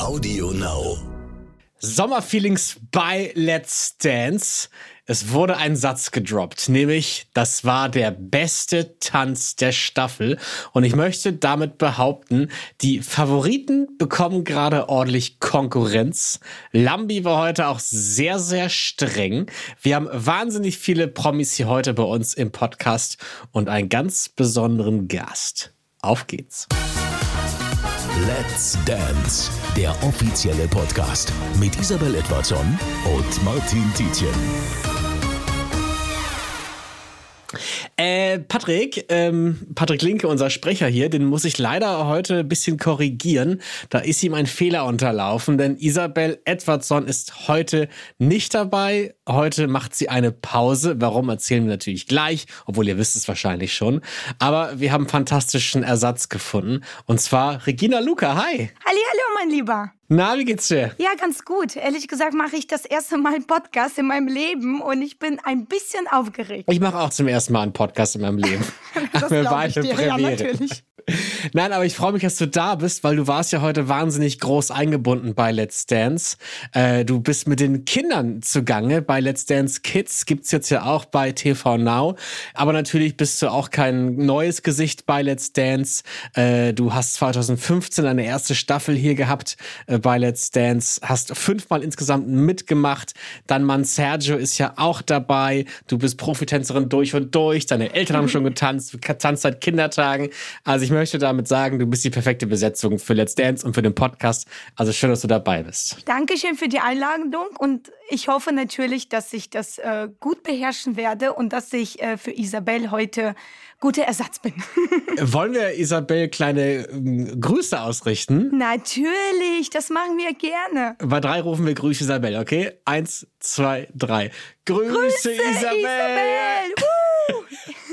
Audio Now. Sommerfeelings bei Let's Dance. Es wurde ein Satz gedroppt, nämlich das war der beste Tanz der Staffel. Und ich möchte damit behaupten, die Favoriten bekommen gerade ordentlich Konkurrenz. Lambi war heute auch sehr, sehr streng. Wir haben wahnsinnig viele Promis hier heute bei uns im Podcast und einen ganz besonderen Gast. Auf geht's. Let's Dance, der offizielle Podcast mit Isabel Edwardson und Martin Tietjen. Äh, Patrick, ähm, Patrick Linke, unser Sprecher hier, den muss ich leider heute ein bisschen korrigieren. Da ist ihm ein Fehler unterlaufen, denn Isabel Edwardson ist heute nicht dabei. Heute macht sie eine Pause. Warum erzählen wir natürlich gleich, obwohl ihr wisst es wahrscheinlich schon. Aber wir haben fantastischen Ersatz gefunden. Und zwar Regina Luca. Hi. Hallo, mein Lieber. Na, wie geht's dir? Ja, ganz gut. Ehrlich gesagt mache ich das erste Mal einen Podcast in meinem Leben und ich bin ein bisschen aufgeregt. Ich mache auch zum ersten Mal einen Podcast in meinem Leben. das glaube ich dir, ja, natürlich. Nein, aber ich freue mich, dass du da bist, weil du warst ja heute wahnsinnig groß eingebunden bei Let's Dance. Äh, du bist mit den Kindern zugange. Bei Let's Dance Kids gibt's jetzt ja auch bei TV Now. Aber natürlich bist du auch kein neues Gesicht bei Let's Dance. Äh, du hast 2015 eine erste Staffel hier gehabt äh, bei Let's Dance, hast fünfmal insgesamt mitgemacht. Dein Mann Sergio ist ja auch dabei. Du bist Profitänzerin durch und durch. Deine Eltern haben schon getanzt. Du tanzt seit Kindertagen. Also ich möchte damit sagen, du bist die perfekte Besetzung für Let's Dance und für den Podcast. Also schön, dass du dabei bist. Dankeschön für die Einladung und ich hoffe natürlich, dass ich das äh, gut beherrschen werde und dass ich äh, für Isabel heute guter Ersatz bin. Wollen wir Isabel kleine äh, Grüße ausrichten? Natürlich, das machen wir gerne. Bei drei rufen wir Grüße Isabel, okay? Eins, zwei, drei. Grüße, Grüße Isabel! Isabel.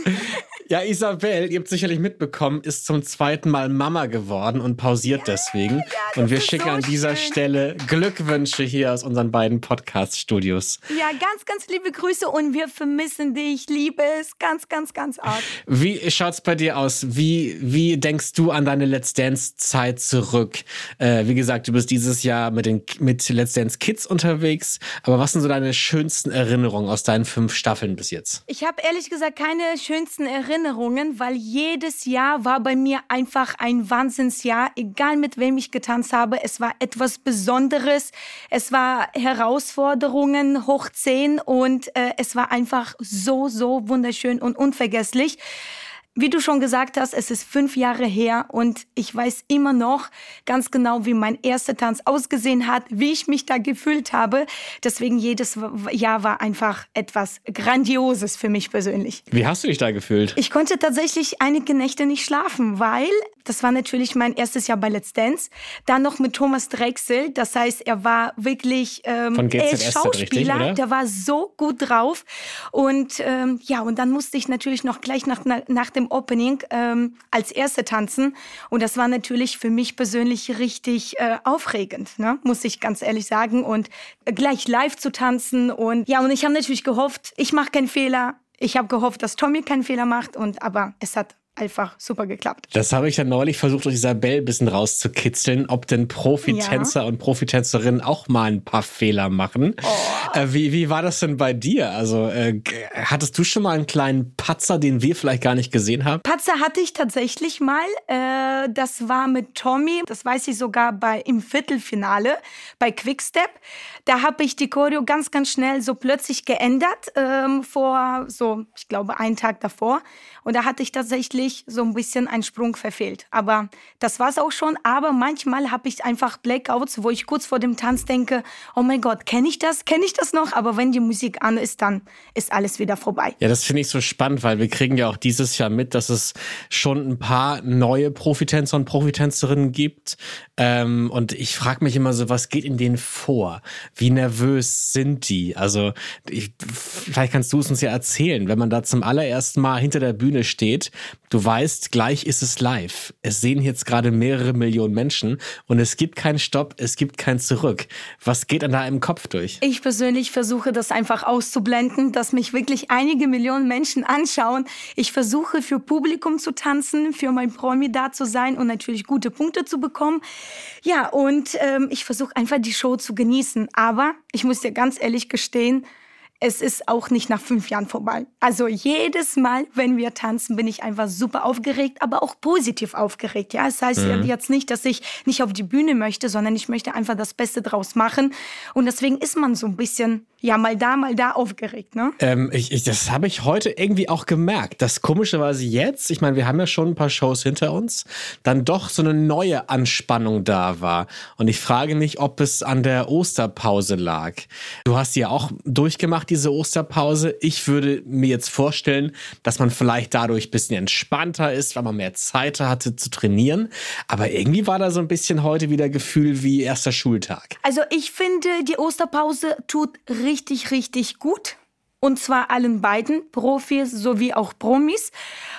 Ja, Isabel, ihr habt sicherlich mitbekommen, ist zum zweiten Mal Mama geworden und pausiert ja, deswegen. Ja, und wir schicken so an dieser schön. Stelle Glückwünsche hier aus unseren beiden Podcast-Studios. Ja, ganz, ganz liebe Grüße und wir vermissen dich. Liebe es ganz, ganz, ganz arg. Wie schaut's bei dir aus? Wie, wie denkst du an deine Let's Dance-Zeit zurück? Äh, wie gesagt, du bist dieses Jahr mit, den, mit Let's Dance Kids unterwegs. Aber was sind so deine schönsten Erinnerungen aus deinen fünf Staffeln bis jetzt? Ich habe ehrlich gesagt keine schönsten Erinnerungen. Erinnerungen, weil jedes Jahr war bei mir einfach ein Wahnsinnsjahr, egal mit wem ich getanzt habe. Es war etwas Besonderes, es war Herausforderungen hoch 10 und äh, es war einfach so, so wunderschön und unvergesslich. Wie du schon gesagt hast, es ist fünf Jahre her und ich weiß immer noch ganz genau, wie mein erster Tanz ausgesehen hat, wie ich mich da gefühlt habe. Deswegen jedes Jahr war einfach etwas Grandioses für mich persönlich. Wie hast du dich da gefühlt? Ich konnte tatsächlich einige Nächte nicht schlafen, weil das war natürlich mein erstes Jahr bei Let's Dance. Dann noch mit Thomas Drechsel. Das heißt, er war wirklich ähm, Von er ist Schauspieler. richtig, der war so gut drauf. Und ähm, ja, und dann musste ich natürlich noch gleich nach, nach dem Opening ähm, als Erste tanzen. Und das war natürlich für mich persönlich richtig äh, aufregend, ne? muss ich ganz ehrlich sagen. Und gleich live zu tanzen. Und ja, und ich habe natürlich gehofft, ich mache keinen Fehler. Ich habe gehofft, dass Tommy keinen Fehler macht. Und aber es hat einfach super geklappt. Das habe ich ja neulich versucht, durch Isabel ein bisschen rauszukitzeln, ob denn Profitänzer Ja. und Profitänzerinnen auch mal ein paar Fehler machen. Oh. Äh, wie, wie war das denn bei dir? Also, äh, hattest du schon mal einen kleinen Patzer, den wir vielleicht gar nicht gesehen haben? Patzer hatte ich tatsächlich mal. Äh, das war mit Tommy. Das weiß ich sogar bei im Viertelfinale bei Quickstep. Da habe ich die Choreo ganz, ganz schnell so plötzlich geändert ähm, vor so, ich glaube, einen Tag davor. Und da hatte ich tatsächlich so ein bisschen einen Sprung verfehlt. Aber das war's auch schon. Aber manchmal habe ich einfach Blackouts, wo ich kurz vor dem Tanz denke, oh mein Gott, kenne ich das? Kenne ich das noch? Aber wenn die Musik an ist, dann ist alles wieder vorbei. Ja, das finde ich so spannend, weil wir kriegen ja auch dieses Jahr mit, dass es schon ein paar neue Profitänzer und Profitänzerinnen gibt. Ähm, und ich frage mich immer so, was geht in denen vor? Wie nervös sind die? Also ich, vielleicht kannst du es uns ja erzählen, wenn man da zum allerersten Mal hinter der Bühne steht. Du weißt, gleich ist es live. Es sehen jetzt gerade mehrere Millionen Menschen und es gibt keinen Stopp, es gibt kein Zurück. Was geht an deinem Kopf durch? Ich persönlich versuche das einfach auszublenden, dass mich wirklich einige Millionen Menschen anschauen. Ich versuche für Publikum zu tanzen, für mein Promi da zu sein und natürlich gute Punkte zu bekommen. Ja, und ähm, ich versuche einfach die Show zu genießen. Aber ich muss dir ganz ehrlich gestehen, es ist auch nicht nach fünf Jahren vorbei. Also jedes Mal, wenn wir tanzen, bin ich einfach super aufgeregt, aber auch positiv aufgeregt. Ja, es heißt mhm. jetzt nicht, dass ich nicht auf die Bühne möchte, sondern ich möchte einfach das Beste draus machen. Und deswegen ist man so ein bisschen, ja, mal da, mal da aufgeregt. Ne? Ähm, ich, ich, das habe ich heute irgendwie auch gemerkt, dass komischerweise jetzt, ich meine, wir haben ja schon ein paar Shows hinter uns, dann doch so eine neue Anspannung da war. Und ich frage mich, ob es an der Osterpause lag. Du hast ja auch durchgemacht diese Osterpause. Ich würde mir jetzt vorstellen, dass man vielleicht dadurch ein bisschen entspannter ist, weil man mehr Zeit hatte zu trainieren. Aber irgendwie war da so ein bisschen heute wieder Gefühl wie erster Schultag. Also ich finde, die Osterpause tut richtig, richtig gut. Und zwar allen beiden, Profis sowie auch Promis.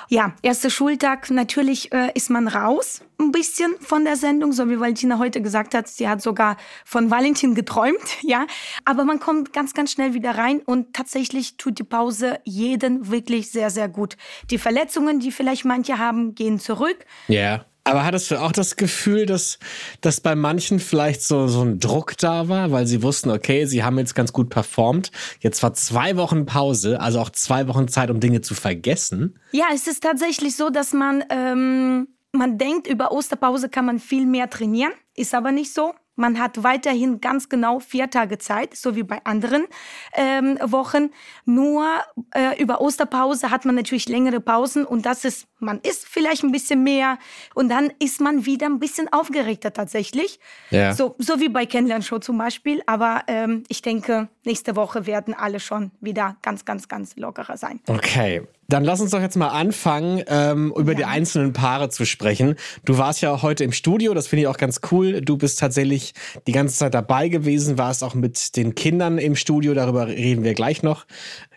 Ja, erster Schultag, natürlich äh, ist man raus ein bisschen von der Sendung, so wie Valentina heute gesagt hat, sie hat sogar von Valentin geträumt, ja. Aber man kommt ganz, ganz schnell wieder rein und tatsächlich tut die Pause jeden wirklich sehr, sehr gut. Die Verletzungen, die vielleicht manche haben, gehen zurück. Ja. Yeah. Aber hattest du auch das Gefühl, dass, dass bei manchen vielleicht so, so ein Druck da war, weil sie wussten, okay, sie haben jetzt ganz gut performt. Jetzt war zwei Wochen Pause, also auch zwei Wochen Zeit, um Dinge zu vergessen. Ja, es ist tatsächlich so, dass man, ähm, man denkt, über Osterpause kann man viel mehr trainieren. Ist aber nicht so. Man hat weiterhin ganz genau vier Tage Zeit, so wie bei anderen ähm, Wochen. Nur äh, über Osterpause hat man natürlich längere Pausen und das ist, man isst vielleicht ein bisschen mehr und dann ist man wieder ein bisschen aufgeregter tatsächlich. Ja. So, so wie bei Kennenlernshow zum Beispiel. Aber ähm, ich denke, nächste Woche werden alle schon wieder ganz, ganz, ganz lockerer sein. Okay. Dann lass uns doch jetzt mal anfangen, ähm, über ja. die einzelnen Paare zu sprechen. Du warst ja heute im Studio, das finde ich auch ganz cool. Du bist tatsächlich die ganze Zeit dabei gewesen, warst auch mit den Kindern im Studio, darüber reden wir gleich noch.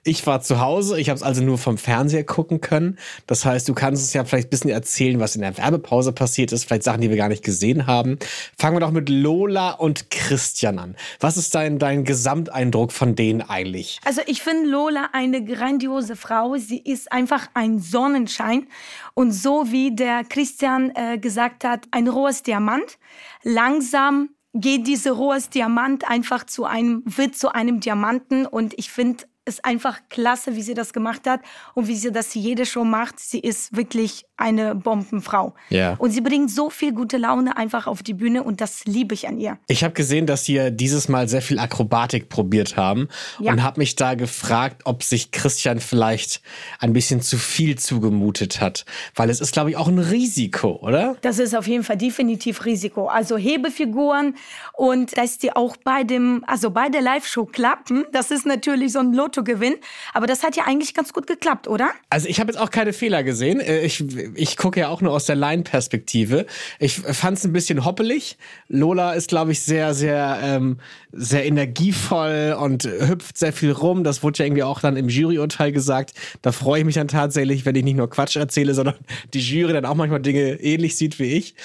Ich war zu Hause, ich habe es also nur vom Fernseher gucken können. Das heißt, du kannst uns ja vielleicht ein bisschen erzählen, was in der Werbepause passiert ist, vielleicht Sachen, die wir gar nicht gesehen haben. Fangen wir doch mit Lola und Christian an. Was ist dein, dein Gesamteindruck von denen eigentlich? Also ich finde Lola eine grandiose Frau. Sie ist einfach ein Sonnenschein. Und so wie der Christian äh, gesagt hat, ein rohes Diamant. Langsam geht diese rohes Diamant einfach zu einem, wird zu einem Diamanten. Und ich finde, ist einfach klasse, wie sie das gemacht hat und wie sie das jede Show macht. Sie ist wirklich eine Bombenfrau. Ja. Und sie bringt so viel gute Laune einfach auf die Bühne und das liebe ich an ihr. Ich habe gesehen, dass sie dieses Mal sehr viel Akrobatik probiert haben ja. und habe mich da gefragt, ob sich Christian vielleicht ein bisschen zu viel zugemutet hat, weil es ist, glaube ich, auch ein Risiko, oder? Das ist auf jeden Fall definitiv Risiko. Also Hebefiguren und dass die auch bei dem, also bei der Live-Show klappen, das ist natürlich so ein Lottogewinn. Aber das hat ja eigentlich ganz gut geklappt, oder? Also ich habe jetzt auch keine Fehler gesehen. Äh, ich ich gucke ja auch nur aus der Line-Perspektive. Ich fand es ein bisschen hoppelig. Lola ist, glaube ich, sehr, sehr, ähm, sehr energievoll und hüpft sehr viel rum. Das wurde ja irgendwie auch dann im Juryurteil gesagt. Da freue ich mich dann tatsächlich, wenn ich nicht nur Quatsch erzähle, sondern die Jury dann auch manchmal Dinge ähnlich sieht wie ich.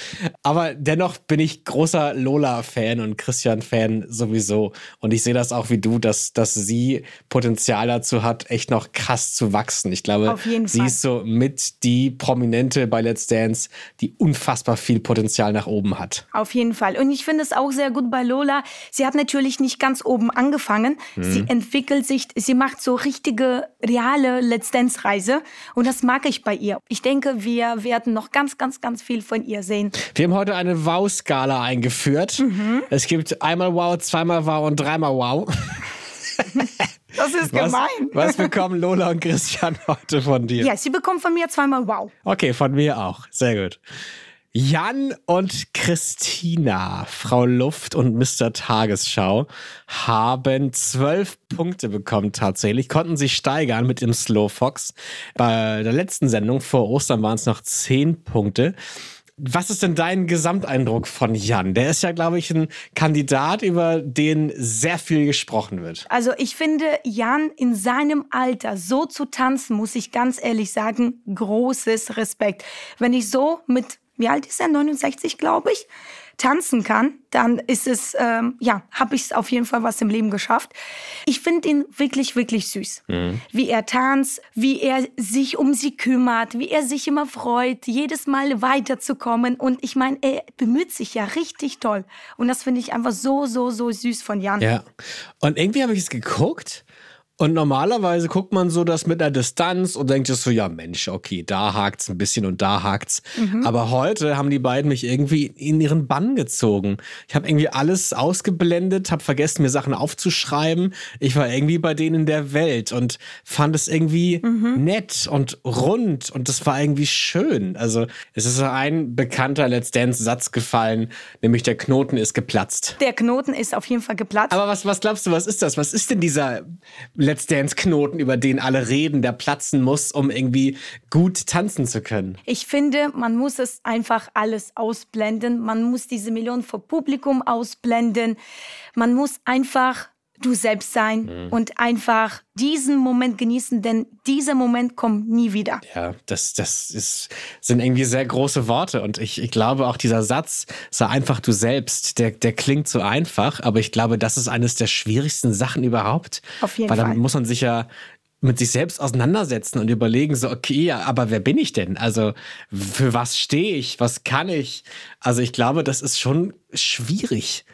Aber dennoch bin ich großer Lola-Fan und Christian-Fan sowieso. Und ich sehe das auch wie du, dass, dass sie Potenzial dazu hat, echt noch krass zu wachsen. Ich glaube, sie Fall. ist so mit die Prominente bei Let's Dance, die unfassbar viel Potenzial nach oben hat. Auf jeden Fall. Und ich finde es auch sehr gut bei Lola. Sie hat natürlich nicht ganz oben angefangen. Mhm. Sie entwickelt sich, sie macht so richtige, reale Let's Dance-Reise. Und das mag ich bei ihr. Ich denke, wir werden noch ganz, ganz, ganz viel von ihr sehen. Wir haben heute eine Wow-Skala eingeführt. Mhm. Es gibt einmal Wow, zweimal Wow und dreimal Wow. Das ist was, gemein. Was bekommen Lola und Christian heute von dir? Ja, sie bekommen von mir zweimal Wow. Okay, von mir auch. Sehr gut. Jan und Christina, Frau Luft und Mr. Tagesschau, haben zwölf Punkte bekommen tatsächlich, konnten sich steigern mit dem Slow Fox. Bei der letzten Sendung vor Ostern waren es noch zehn Punkte. Was ist denn dein Gesamteindruck von Jan? Der ist ja, glaube ich, ein Kandidat, über den sehr viel gesprochen wird. Also ich finde, Jan in seinem Alter so zu tanzen, muss ich ganz ehrlich sagen, großes Respekt. Wenn ich so mit, wie alt ist er? 69, glaube ich tanzen kann, dann ist es, ähm, ja, habe ich auf jeden Fall was im Leben geschafft. Ich finde ihn wirklich, wirklich süß. Mhm. Wie er tanzt, wie er sich um sie kümmert, wie er sich immer freut, jedes Mal weiterzukommen. Und ich meine, er bemüht sich ja richtig toll. Und das finde ich einfach so, so, so süß von Jan. Ja. Und irgendwie habe ich es geguckt und normalerweise guckt man so das mit einer Distanz und denkt sich so, ja Mensch, okay, da hakt's ein bisschen und da hakt's. Mhm. Aber heute haben die beiden mich irgendwie in ihren Bann gezogen. Ich habe irgendwie alles ausgeblendet, habe vergessen, mir Sachen aufzuschreiben. Ich war irgendwie bei denen in der Welt und fand es irgendwie mhm. nett und rund und das war irgendwie schön. Also es ist so ein bekannter Let's Dance-Satz gefallen, nämlich der Knoten ist geplatzt. Der Knoten ist auf jeden Fall geplatzt. Aber was, was glaubst du, was ist das? Was ist denn dieser Let's Dance-Knoten, über den alle reden, der platzen muss, um irgendwie gut tanzen zu können? Ich finde, man muss es einfach alles ausblenden. Man muss diese Millionen vor Publikum ausblenden. Man muss einfach du selbst sein mhm. und einfach diesen Moment genießen, denn dieser Moment kommt nie wieder. Ja, das, das ist, sind irgendwie sehr große Worte und ich, ich glaube auch dieser Satz, sei einfach du selbst, der, der klingt so einfach, aber ich glaube, das ist eines der schwierigsten Sachen überhaupt. Auf jeden Weil Fall. dann muss man sich ja mit sich selbst auseinandersetzen und überlegen, so, okay, aber wer bin ich denn? Also, für was stehe ich? Was kann ich? Also, ich glaube, das ist schon schwierig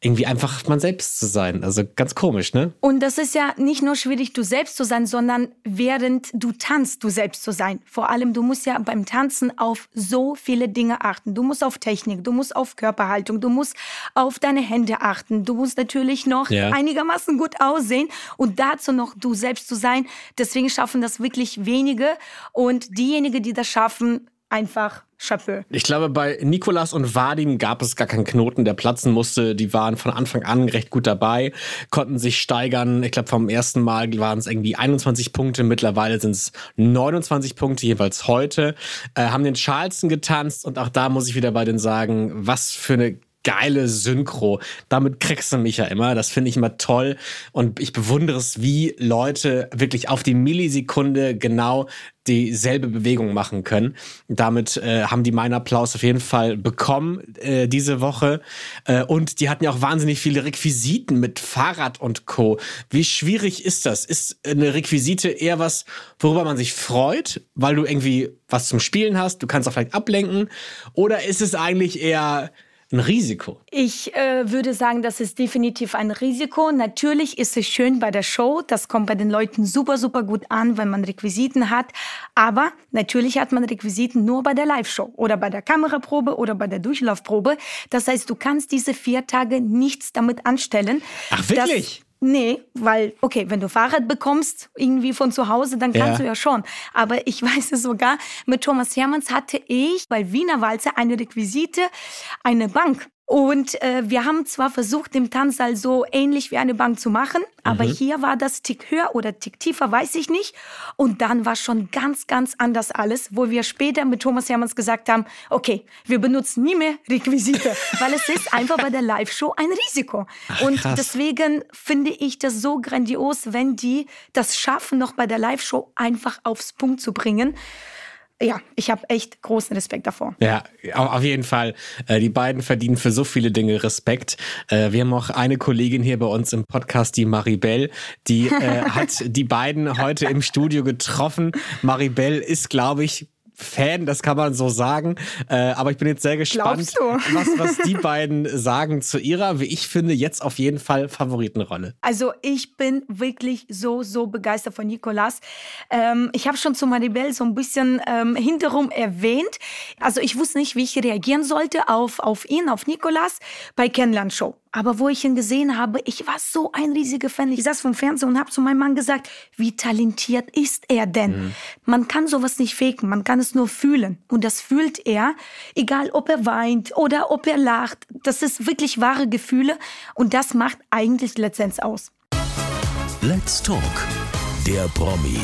irgendwie einfach man selbst zu sein. Also ganz komisch, ne? Und das ist ja nicht nur schwierig, du selbst zu sein, sondern während du tanzt, du selbst zu sein. Vor allem, du musst ja beim Tanzen auf so viele Dinge achten. Du musst auf Technik, du musst auf Körperhaltung, du musst auf deine Hände achten. Du musst natürlich noch ja. einigermaßen gut aussehen und dazu noch du selbst zu sein. Deswegen schaffen das wirklich wenige. Und diejenigen, die das schaffen, einfach Chapeau. Ich glaube, bei Nikolas und Vadim gab es gar keinen Knoten, der platzen musste. Die waren von Anfang an recht gut dabei, konnten sich steigern. Ich glaube, vom ersten Mal waren es irgendwie 21 Punkte. Mittlerweile sind es 29 Punkte jeweils heute. Äh, haben den Charleston getanzt und auch da muss ich wieder bei den sagen, was für eine geile Synchro. Damit kriegst du mich ja immer. Das finde ich immer toll. Und ich bewundere es, wie Leute wirklich auf die Millisekunde genau dieselbe Bewegung machen können. Damit äh, haben die meinen Applaus auf jeden Fall bekommen äh, diese Woche. Äh, und die hatten ja auch wahnsinnig viele Requisiten mit Fahrrad und Co. Wie schwierig ist das? Ist eine Requisite eher was, worüber man sich freut, weil du irgendwie was zum Spielen hast, du kannst auch vielleicht ablenken? Oder ist es eigentlich eher ein Risiko? Ich äh, würde sagen, das ist definitiv ein Risiko. Natürlich ist es schön bei der Show. Das kommt bei den Leuten super, super gut an, wenn man Requisiten hat. Aber natürlich hat man Requisiten nur bei der Live-Show oder bei der Kameraprobe oder bei der Durchlaufprobe. Das heißt, du kannst diese vier Tage nichts damit anstellen. Ach, wirklich? Nee, weil, okay, wenn du Fahrrad bekommst, irgendwie von zu Hause, dann kannst ja. du ja schon. Aber ich weiß es sogar, mit Thomas Hermanns hatte ich bei Wiener Walzer eine Requisite, eine Bank. Und äh, wir haben zwar versucht, im Tanzsaal so ähnlich wie eine Bank zu machen, aber mhm. hier war das Tick höher oder Tick tiefer, weiß ich nicht. Und dann war schon ganz, ganz anders alles, wo wir später mit Thomas Hermanns gesagt haben, okay, wir benutzen nie mehr Requisite, weil es ist einfach bei der Live-Show ein Risiko. Ach, und deswegen finde ich das so grandios, wenn die das schaffen, noch bei der Live-Show einfach aufs Punkt zu bringen ja, ich habe echt großen Respekt davor. Ja, auf jeden Fall. Äh, die beiden verdienen für so viele Dinge Respekt. Äh, wir haben auch eine Kollegin hier bei uns im Podcast, die Maribel, die äh, hat die beiden heute im Studio getroffen. Maribel ist, glaube ich, Fan, das kann man so sagen. Äh, aber ich bin jetzt sehr gespannt, was, was die beiden sagen zu ihrer, wie ich finde, jetzt auf jeden Fall Favoritenrolle. Also ich bin wirklich so, so begeistert von Nicolas. Ähm, ich habe schon zu Maribel so ein bisschen ähm, hinterrum erwähnt. Also ich wusste nicht, wie ich reagieren sollte auf, auf ihn, auf Nicolas bei Kennenlernshow. Aber wo ich ihn gesehen habe, ich war so ein riesiger Fan. Ich saß vom Fernseher und habe zu meinem Mann gesagt, wie talentiert ist er denn? Mhm. Man kann sowas nicht faken, man kann es nur fühlen. Und das fühlt er, egal ob er weint oder ob er lacht. Das ist wirklich wahre Gefühle und das macht eigentlich letztendlich aus. Let's Talk, der Promi.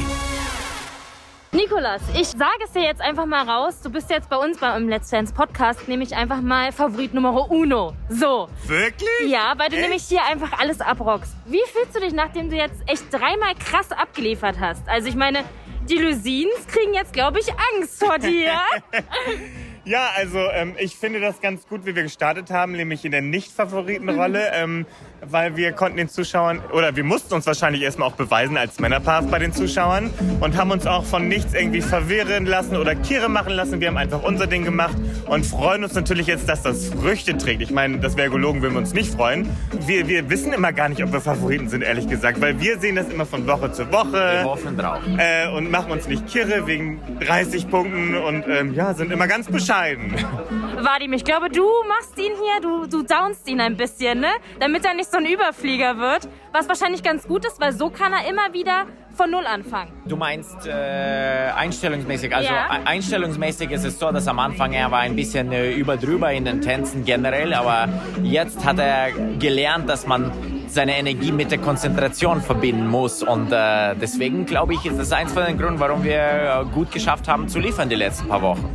Nikolas, ich sage es dir jetzt einfach mal raus. Du bist jetzt bei uns beim Let's Dance Podcast, nämlich einfach mal Favorit Nummer uno. So. Wirklich? Ja, weil du Echt? nämlich hier einfach alles abrockst. Wie fühlst du dich, nachdem du jetzt echt dreimal krass abgeliefert hast? Also ich meine, die Lusins kriegen jetzt, glaube ich, Angst vor dir. Ja, also ähm, ich finde das ganz gut, wie wir gestartet haben, nämlich in der Nicht-Favoritenrolle, ähm, weil wir konnten den Zuschauern, oder wir mussten uns wahrscheinlich erstmal auch beweisen als Männerpaar bei den Zuschauern und haben uns auch von nichts irgendwie verwirren lassen oder Kirre machen lassen. Wir haben einfach unser Ding gemacht und freuen uns natürlich jetzt, dass das Früchte trägt. Ich meine, das wäre gelogen, würden wir uns nicht freuen. Wir, wir wissen immer gar nicht, ob wir Favoriten sind, ehrlich gesagt, weil wir sehen das immer von Woche zu Woche. Wir hoffen drauf. äh, und machen uns nicht kirre wegen 30 Punkten und ähm, ja, sind immer ganz bescheiden. Vadim, ich glaube, du machst ihn hier, du, du downst ihn ein bisschen, ne? Damit er nicht so ein Überflieger wird. Was wahrscheinlich ganz gut ist, weil so kann er immer wieder von Null anfangen. Du meinst äh, einstellungsmäßig. Also Ja. e- einstellungsmäßig ist es so, dass am Anfang er war ein bisschen äh, über drüber in den Tänzen generell, aber jetzt hat er gelernt, dass man seine Energie mit der Konzentration verbinden muss und äh, deswegen glaube ich, ist das eins von den Gründen, warum wir äh, gut geschafft haben zu liefern die letzten paar Wochen.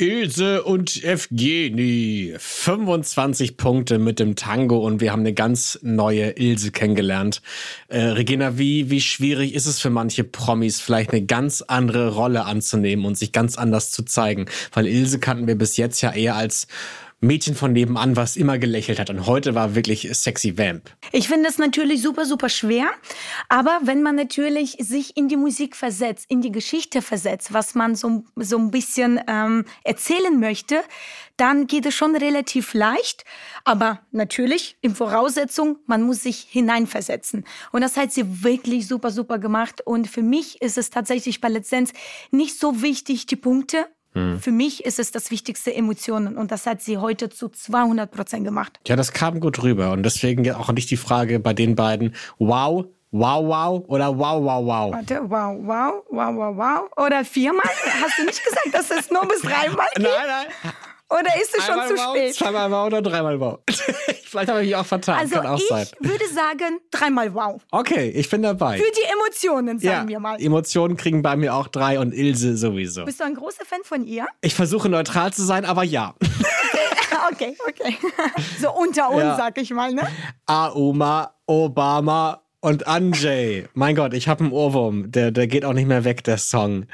Ilse und Evgeni. 25 Punkte mit dem Tango und wir haben eine ganz neue Ilse kennengelernt. Äh, Regina, wie, wie schwierig ist es für manche Promis, vielleicht eine ganz andere Rolle anzunehmen und sich ganz anders zu zeigen? Weil Ilse kannten wir bis jetzt ja eher als Mädchen von nebenan, was immer gelächelt hat. Und heute war wirklich sexy Vamp. Ich finde es natürlich super, super schwer. Aber wenn man natürlich sich in die Musik versetzt, in die Geschichte versetzt, was man so, so ein bisschen ähm, erzählen möchte, dann geht es schon relativ leicht. Aber natürlich, in Voraussetzung, man muss sich hineinversetzen. Und das hat sie wirklich super, super gemacht. Und für mich ist es tatsächlich bei Dance nicht so wichtig, die Punkte. Für mich ist es das Wichtigste Emotionen. Und das hat sie heute zu 200 Prozent gemacht. Ja, das kam gut rüber. Und deswegen auch nicht die Frage bei den beiden, wow, wow, wow oder wow, wow, wow. Warte, wow, wow, wow, wow, wow. Oder viermal? Hast du nicht gesagt, dass es nur bis dreimal geht? nein. Oder ist es schon zu wow, spät? Zweimal wow oder dreimal wow. Vielleicht habe ich mich auch vertan. Also Kann auch ich sein. würde sagen, dreimal wow. Okay, ich bin dabei. Für die Emotionen, ja, sagen wir mal. Emotionen kriegen bei mir auch drei und Ilse sowieso. Bist du ein großer Fan von ihr? Ich versuche neutral zu sein, aber ja. okay, okay. So unter uns, Ja. sag ich mal, ne? Auma, Obama und Anjay. Mein Gott, ich habe einen Ohrwurm. Der, der geht auch nicht mehr weg, der Song.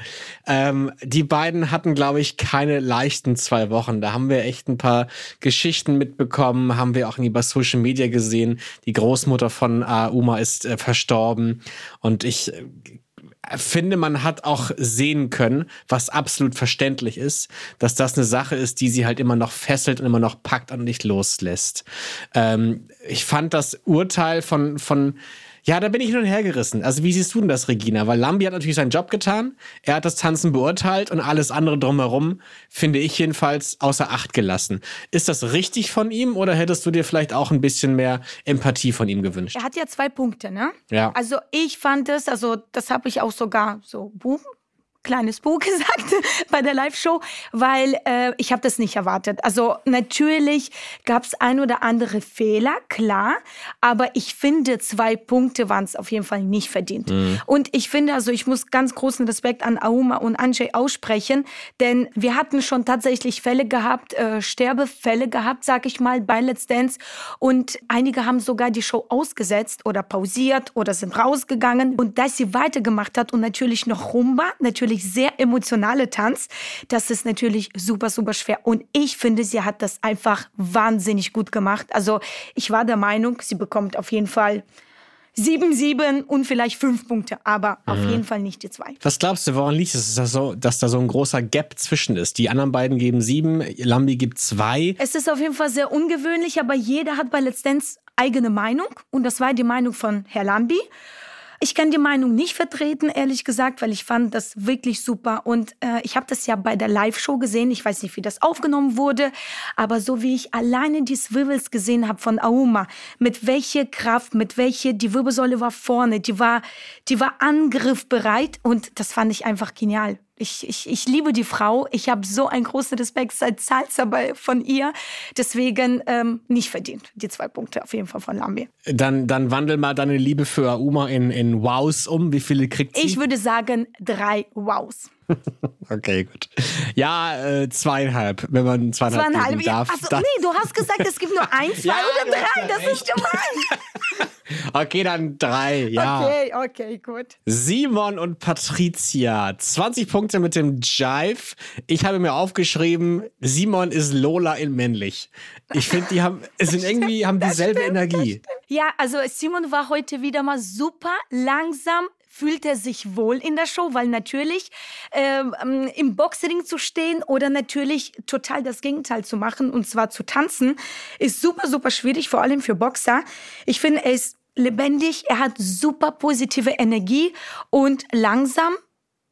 Ähm, die beiden hatten, glaube ich, keine leichten zwei Wochen. Da haben wir echt ein paar Geschichten mitbekommen, haben wir auch bei Social Media gesehen. Die Großmutter von Auma ist äh, verstorben. Und ich äh, finde, man hat auch sehen können, was absolut verständlich ist, dass das eine Sache ist, die sie halt immer noch fesselt und immer noch packt und nicht loslässt. Ähm, ich fand das Urteil von, von ja, da bin ich hin und her gerissen. Also wie siehst du denn das, Regina? Weil Lambi hat natürlich seinen Job getan, er hat das Tanzen beurteilt und alles andere drumherum, finde ich jedenfalls, außer Acht gelassen. Ist das richtig von ihm oder hättest du dir vielleicht auch ein bisschen mehr Empathie von ihm gewünscht? Er hat ja zwei Punkte, ne? Ja. Also ich fand es, also das habe ich auch sogar so boom, kleines Buch gesagt bei der Live-Show, weil äh, ich habe das nicht erwartet. Also natürlich gab es ein oder andere Fehler, klar, aber ich finde, zwei Punkte waren es auf jeden Fall nicht verdient. Und ich finde, also ich muss ganz großen Respekt an Auma und Anjay aussprechen, denn wir hatten schon tatsächlich Fälle gehabt, äh, Sterbefälle gehabt, sag ich mal, bei Let's Dance und einige haben sogar die Show ausgesetzt oder pausiert oder sind rausgegangen und dass sie weitergemacht hat und natürlich noch Rumba, natürlich sehr emotionale Tanz, das ist natürlich super, super schwer und ich finde, sie hat das einfach wahnsinnig gut gemacht. Also ich war der Meinung, sie bekommt auf jeden Fall sieben, sieben und vielleicht fünf Punkte, aber auf jeden Fall nicht die zwei. Was glaubst du, woran liegt es, dass, das so, dass da so ein großer Gap zwischen ist? Die anderen beiden geben sieben, Lambi gibt zwei. Es ist auf jeden Fall sehr ungewöhnlich, aber jeder hat bei Let's Dance eigene Meinung und das war die Meinung von Herr Lambi. Ich kann die Meinung nicht vertreten, ehrlich gesagt, weil ich fand das wirklich super. Und äh, ich habe das ja bei der Live-Show gesehen. Ich weiß nicht, wie das aufgenommen wurde, aber so wie ich alleine die Swivels gesehen habe von Auma, mit welcher Kraft, mit welcher die Wirbelsäule war vorne, die war, die war angriffbereit und das fand ich einfach genial. Ich, ich, ich liebe die Frau. Ich habe so einen großen Respekt seit Salsa von ihr. Deswegen ähm, nicht verdient. Die zwei Punkte auf jeden Fall von Lambi. Dann, dann wandel mal deine Liebe für Auma in, in Wows um. Wie viele kriegt sie? Ich würde sagen drei Wows. okay, gut. Ja, äh, zweieinhalb, wenn man zweieinhalb, zweieinhalb geben darf. Also, nee, du hast gesagt, es gibt nur ein, zwei Ja, oder drei. Das ist gemein. Okay, dann drei, ja. Okay, okay, gut. Simon und Patricia, 20 Punkte mit dem Jive. Ich habe mir aufgeschrieben, Simon ist Lola in männlich. Ich finde, die haben, sind irgendwie, haben dieselbe Energie. Ja, also Simon war heute wieder mal super langsam fühlt er sich wohl in der Show, weil natürlich ähm, im Boxring zu stehen oder natürlich total das Gegenteil zu machen und zwar zu tanzen, ist super, super schwierig, vor allem für Boxer. Ich finde, er ist lebendig, er hat super positive Energie und langsam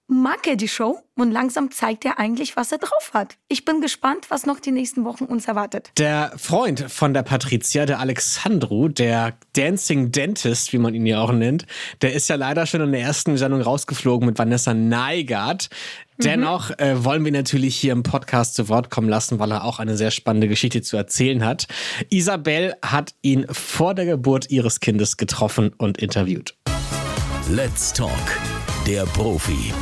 mag er die Show und langsam zeigt er eigentlich, was er drauf hat. Ich bin gespannt, was noch die nächsten Wochen uns erwartet. Der Freund von der Patricia, der Alexandru, der Dancing Dentist, wie man ihn ja auch nennt, der ist ja leider schon in der ersten Sendung rausgeflogen mit Vanessa Neigart. Dennoch äh, wollen wir natürlich hier im Podcast zu Wort kommen lassen, weil er auch eine sehr spannende Geschichte zu erzählen hat. Isabel hat ihn vor der Geburt ihres Kindes getroffen und interviewt. Let's Talk, der Profi.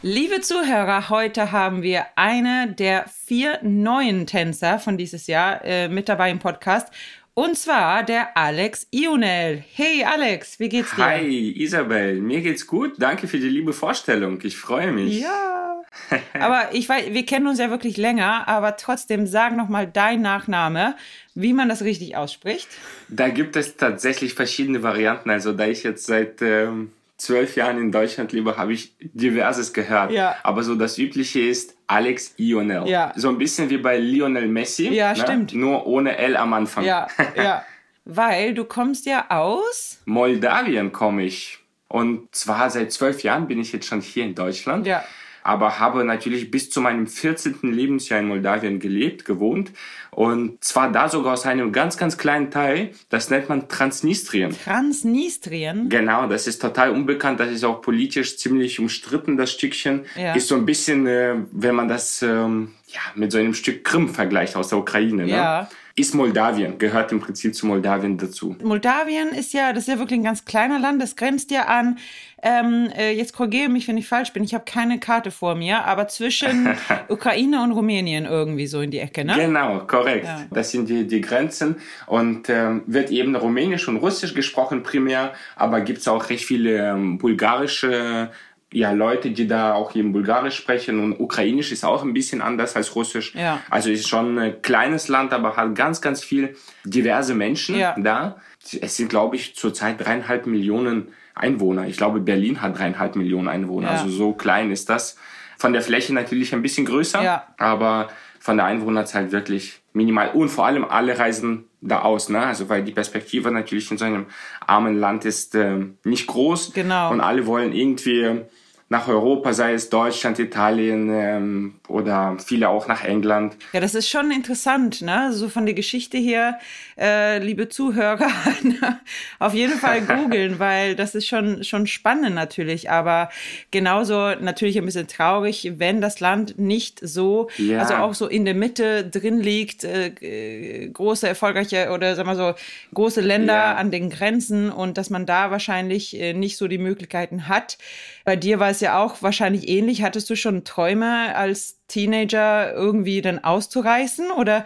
Liebe Zuhörer, heute haben wir eine der vier neuen Tänzer von dieses Jahr äh, mit dabei im Podcast. Und zwar der Alex Ionel. Hey Alex, wie geht's dir? Hi Isabel, mir geht's gut. Danke für die liebe Vorstellung. Ich freue mich. Ja. Aber ich weiß, wir kennen uns ja wirklich länger, aber trotzdem sag noch mal dein Nachname, wie man das richtig ausspricht. Da gibt es tatsächlich verschiedene Varianten. Also da ich jetzt seit ähm, zwölf Jahren in Deutschland lebe, habe ich diverses gehört. Ja. Aber so das Übliche ist Alex Ionel. Ja. So ein bisschen wie bei Lionel Messi. Ja, ne? stimmt. Nur ohne L am Anfang. Ja, ja. Weil du kommst ja aus. Moldawien komme ich. Und zwar seit zwölf Jahren bin ich jetzt schon hier in Deutschland. Ja. Aber habe natürlich bis zu meinem 14. Lebensjahr in Moldawien gelebt, gewohnt und zwar da sogar aus einem ganz, ganz kleinen Teil, das nennt man Transnistrien. Transnistrien. Genau, das ist total unbekannt, das ist auch politisch ziemlich umstritten, das Stückchen. Ja. Ist so ein bisschen, äh, wenn man das ähm, ja, mit so einem Stück Krim vergleicht aus der Ukraine. Ne? Ja. Ist Moldawien, gehört im Prinzip zu Moldawien dazu. Moldawien ist ja, das ist ja wirklich ein ganz kleiner Land, das grenzt ja an, ähm, äh, jetzt korrigiere mich, wenn ich falsch bin, ich habe keine Karte vor mir, aber zwischen Ukraine und Rumänien irgendwie so in die Ecke, ne? Genau, korrekt. Ja. Das sind die, die Grenzen und ähm, wird eben Rumänisch und Russisch gesprochen primär, aber gibt's auch recht viele ähm, bulgarische ja, Leute, die da auch eben Bulgarisch sprechen und Ukrainisch ist auch ein bisschen anders als Russisch. Ja. Also ist schon ein kleines Land, aber hat ganz, ganz viel diverse Menschen Ja. da. Es sind, glaube ich, zurzeit dreieinhalb Millionen Einwohner. Ich glaube, Berlin hat dreieinhalb Millionen Einwohner. Ja. Also so klein ist das. Von der Fläche natürlich ein bisschen größer, Ja. aber von der Einwohnerzahl wirklich minimal. Und vor allem alle reisen da aus, ne? Also weil die Perspektive natürlich in so einem armen Land ist ähm, nicht groß. Genau. Und alle wollen irgendwie nach Europa, sei es Deutschland, Italien ähm, oder viele auch nach England. Ja, das ist schon interessant, ne? So von der Geschichte her, äh, liebe Zuhörer, ne? auf jeden Fall googeln, weil das ist schon, schon spannend natürlich, aber genauso natürlich ein bisschen traurig, wenn das Land nicht so, Ja. also auch so in der Mitte drin liegt, äh, äh, große, erfolgreiche oder sagen wir so, große Länder Ja. an den Grenzen und dass man da wahrscheinlich äh, nicht so die Möglichkeiten hat. Bei dir war es ja auch wahrscheinlich ähnlich. Hattest du schon Träume als Teenager irgendwie dann auszureißen oder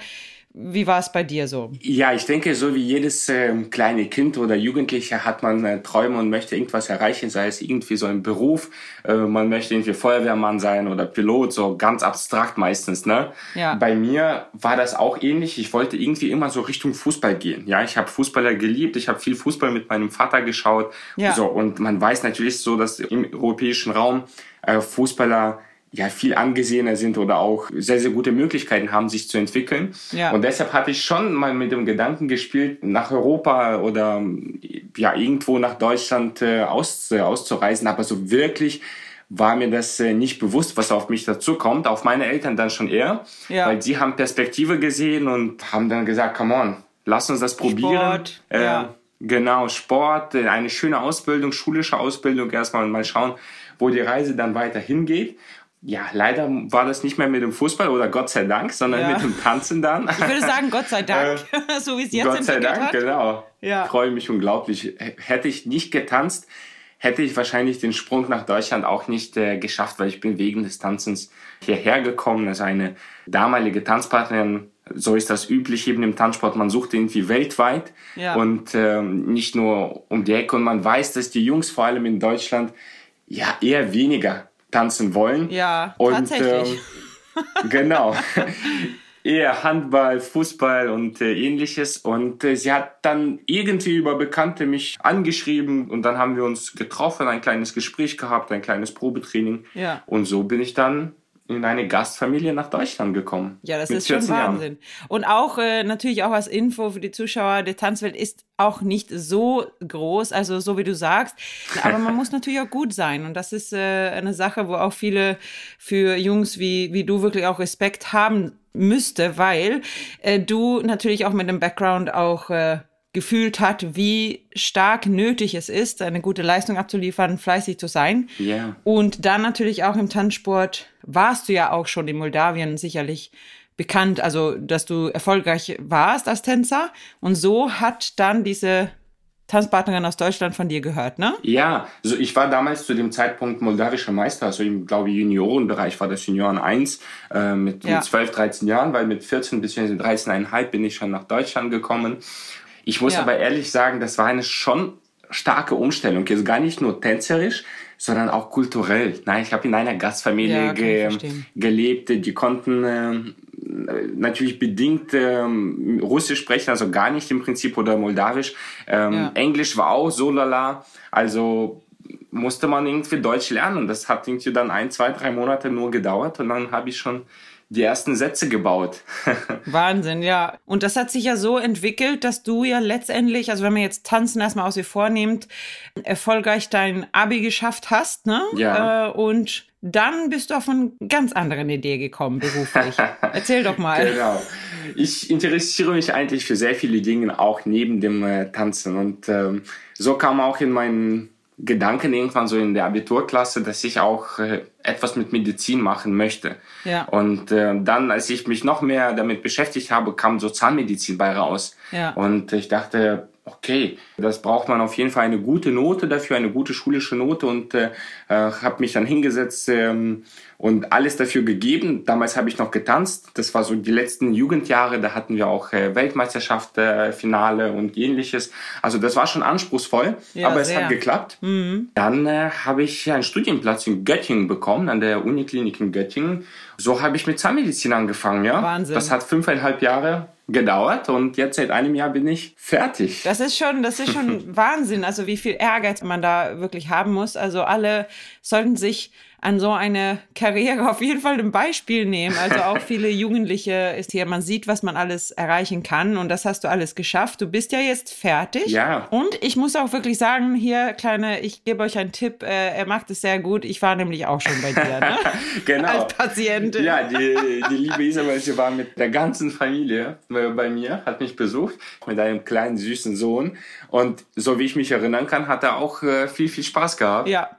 wie war es bei dir so? Ja, ich denke, so wie jedes ähm, kleine Kind oder Jugendliche hat man äh, Träume und möchte irgendwas erreichen, sei es irgendwie so ein Beruf, äh, man möchte irgendwie Feuerwehrmann sein oder Pilot, so ganz abstrakt meistens, ne? Ja. Bei mir war das auch ähnlich. Ich wollte irgendwie immer so Richtung Fußball gehen. Ja, ich habe Fußballer geliebt, ich habe viel Fußball mit meinem Vater geschaut. Ja. So und man weiß natürlich so, dass im europäischen Raum äh, Fußballer ja viel angesehener sind oder auch sehr, sehr gute Möglichkeiten haben, sich zu entwickeln. Ja. Und deshalb hatte ich schon mal mit dem Gedanken gespielt, nach Europa oder ja irgendwo nach Deutschland äh, aus, äh, auszureisen. Aber so wirklich war mir das äh, nicht bewusst, was auf mich dazu kommt. Auf meine Eltern dann schon eher, Ja. weil sie haben Perspektive gesehen und haben dann gesagt, come on, lass uns das probieren. Sport, ja. Genau, Sport, äh, eine schöne Ausbildung, schulische Ausbildung erstmal und mal schauen, wo die Reise dann weiter hingeht. Ja, leider war das nicht mehr mit dem Fußball oder Gott sei Dank, sondern Ja. mit dem Tanzen dann. Ich würde sagen, Gott sei Dank, so wie es jetzt Äh, Gott sei Dank, hat. genau. Ja. Ich freue mich unglaublich. Hätte ich nicht getanzt, hätte ich wahrscheinlich den Sprung nach Deutschland auch nicht äh, geschafft, weil ich bin wegen des Tanzens hierher gekommen. Also eine damalige Tanzpartnerin, so ist das üblich eben im Tanzsport, man sucht irgendwie weltweit Ja. und ähm, nicht nur um die Ecke. Und man weiß, dass die Jungs vor allem in Deutschland ja eher weniger tanzen wollen. Ja, und, tatsächlich. Ähm, genau. eher Handball, Fußball und äh, ähnliches. Und äh, sie hat dann irgendwie über Bekannte mich angeschrieben und dann haben wir uns getroffen, ein kleines Gespräch gehabt, ein kleines Probetraining. Ja. Und so bin ich dann in eine Gastfamilie nach Deutschland gekommen. Ja, das ist schon 14 Jahren. Wahnsinn. Und auch äh, natürlich auch als Info für die Zuschauer, die Tanzwelt ist auch nicht so groß, also so wie du sagst. Aber man muss natürlich auch gut sein. Und das ist äh, eine Sache, wo auch viele für Jungs wie, wie du wirklich auch Respekt haben müsste, weil äh, du natürlich auch mit dem Background auch äh, gefühlt hat, wie stark nötig es ist, eine gute Leistung abzuliefern, fleißig zu sein. Ja. Und dann natürlich auch im Tanzsport warst du ja auch schon in Moldawien sicherlich bekannt, also dass du erfolgreich warst als Tänzer. Und so hat dann diese Tanzpartnerin aus Deutschland von dir gehört, ne? Ja, also ich war damals zu dem Zeitpunkt moldawischer Meister, also im, glaube ich, Juniorenbereich war das Junioren 1 äh, mit, Ja. mit 12, 13 Jahren, weil mit 14 bis 13,5 bin ich schon nach Deutschland gekommen. Ich muss Ja. aber ehrlich sagen, das war eine schon starke Umstellung. Jetzt gar nicht nur tänzerisch, sondern auch kulturell. Nein, ich habe in einer Gastfamilie Ja, ge gelebt, die konnten ähm, natürlich bedingt ähm, Russisch sprechen, also gar nicht im Prinzip oder Moldawisch. Ähm, Ja. Englisch war auch so lala. Also musste man irgendwie Deutsch lernen. Das hat irgendwie dann ein, zwei, drei Monate nur gedauert und dann habe ich schon die ersten Sätze gebaut. Wahnsinn, ja. Und das hat sich ja so entwickelt, dass du ja letztendlich, also wenn man jetzt Tanzen erstmal außer vornimmt, erfolgreich dein Abi geschafft hast, ne? Ja. Äh, und dann bist du auf eine ganz andere Idee gekommen, beruflich. Erzähl doch mal. Genau. Ich interessiere mich eigentlich für sehr viele Dinge, auch neben dem äh, Tanzen. Und ähm, so kam auch in meinen Gedanken irgendwann so in der Abiturklasse, dass ich auch äh, etwas mit Medizin machen möchte. Ja. Und äh, dann, als ich mich noch mehr damit beschäftigt habe, kam so Zahnmedizin bei raus. Ja. Und ich dachte, okay, das braucht man auf jeden Fall eine gute Note dafür, eine gute schulische Note und äh, äh, habe mich dann hingesetzt ähm, und alles dafür gegeben. Damals habe ich noch getanzt. Das war so die letzten Jugendjahre. Da hatten wir auch äh, Weltmeisterschaft, äh, Finale und ähnliches. Also das war schon anspruchsvoll, Ja, aber es sehr. hat geklappt. Dann äh, habe ich einen Studienplatz in Göttingen bekommen, an der Uniklinik in Göttingen. So habe ich mit Zahnmedizin angefangen, ja. Wahnsinn. Das hat fünfeinhalb Jahre gedauert und jetzt seit einem Jahr bin ich fertig. Das ist schon, das ist schon Wahnsinn, also wie viel Ehrgeiz man da wirklich haben muss. Also alle sollten sich an so eine Karriere auf jeden Fall ein Beispiel nehmen. Also auch viele Jugendliche ist hier, man sieht, was man alles erreichen kann und das hast du alles geschafft. Du bist ja jetzt fertig. Ja. Und ich muss auch wirklich sagen, hier, kleine, ich gebe euch einen Tipp, äh, er macht es sehr gut. Ich war nämlich auch schon bei dir, ne? Genau. Als Patientin. Ja, die, die liebe Isabel, sie war mit der ganzen Familie bei mir, hat mich besucht, mit einem kleinen süßen Sohn. Und so wie ich mich erinnern kann, hat er auch äh, viel, viel Spaß gehabt. Ja.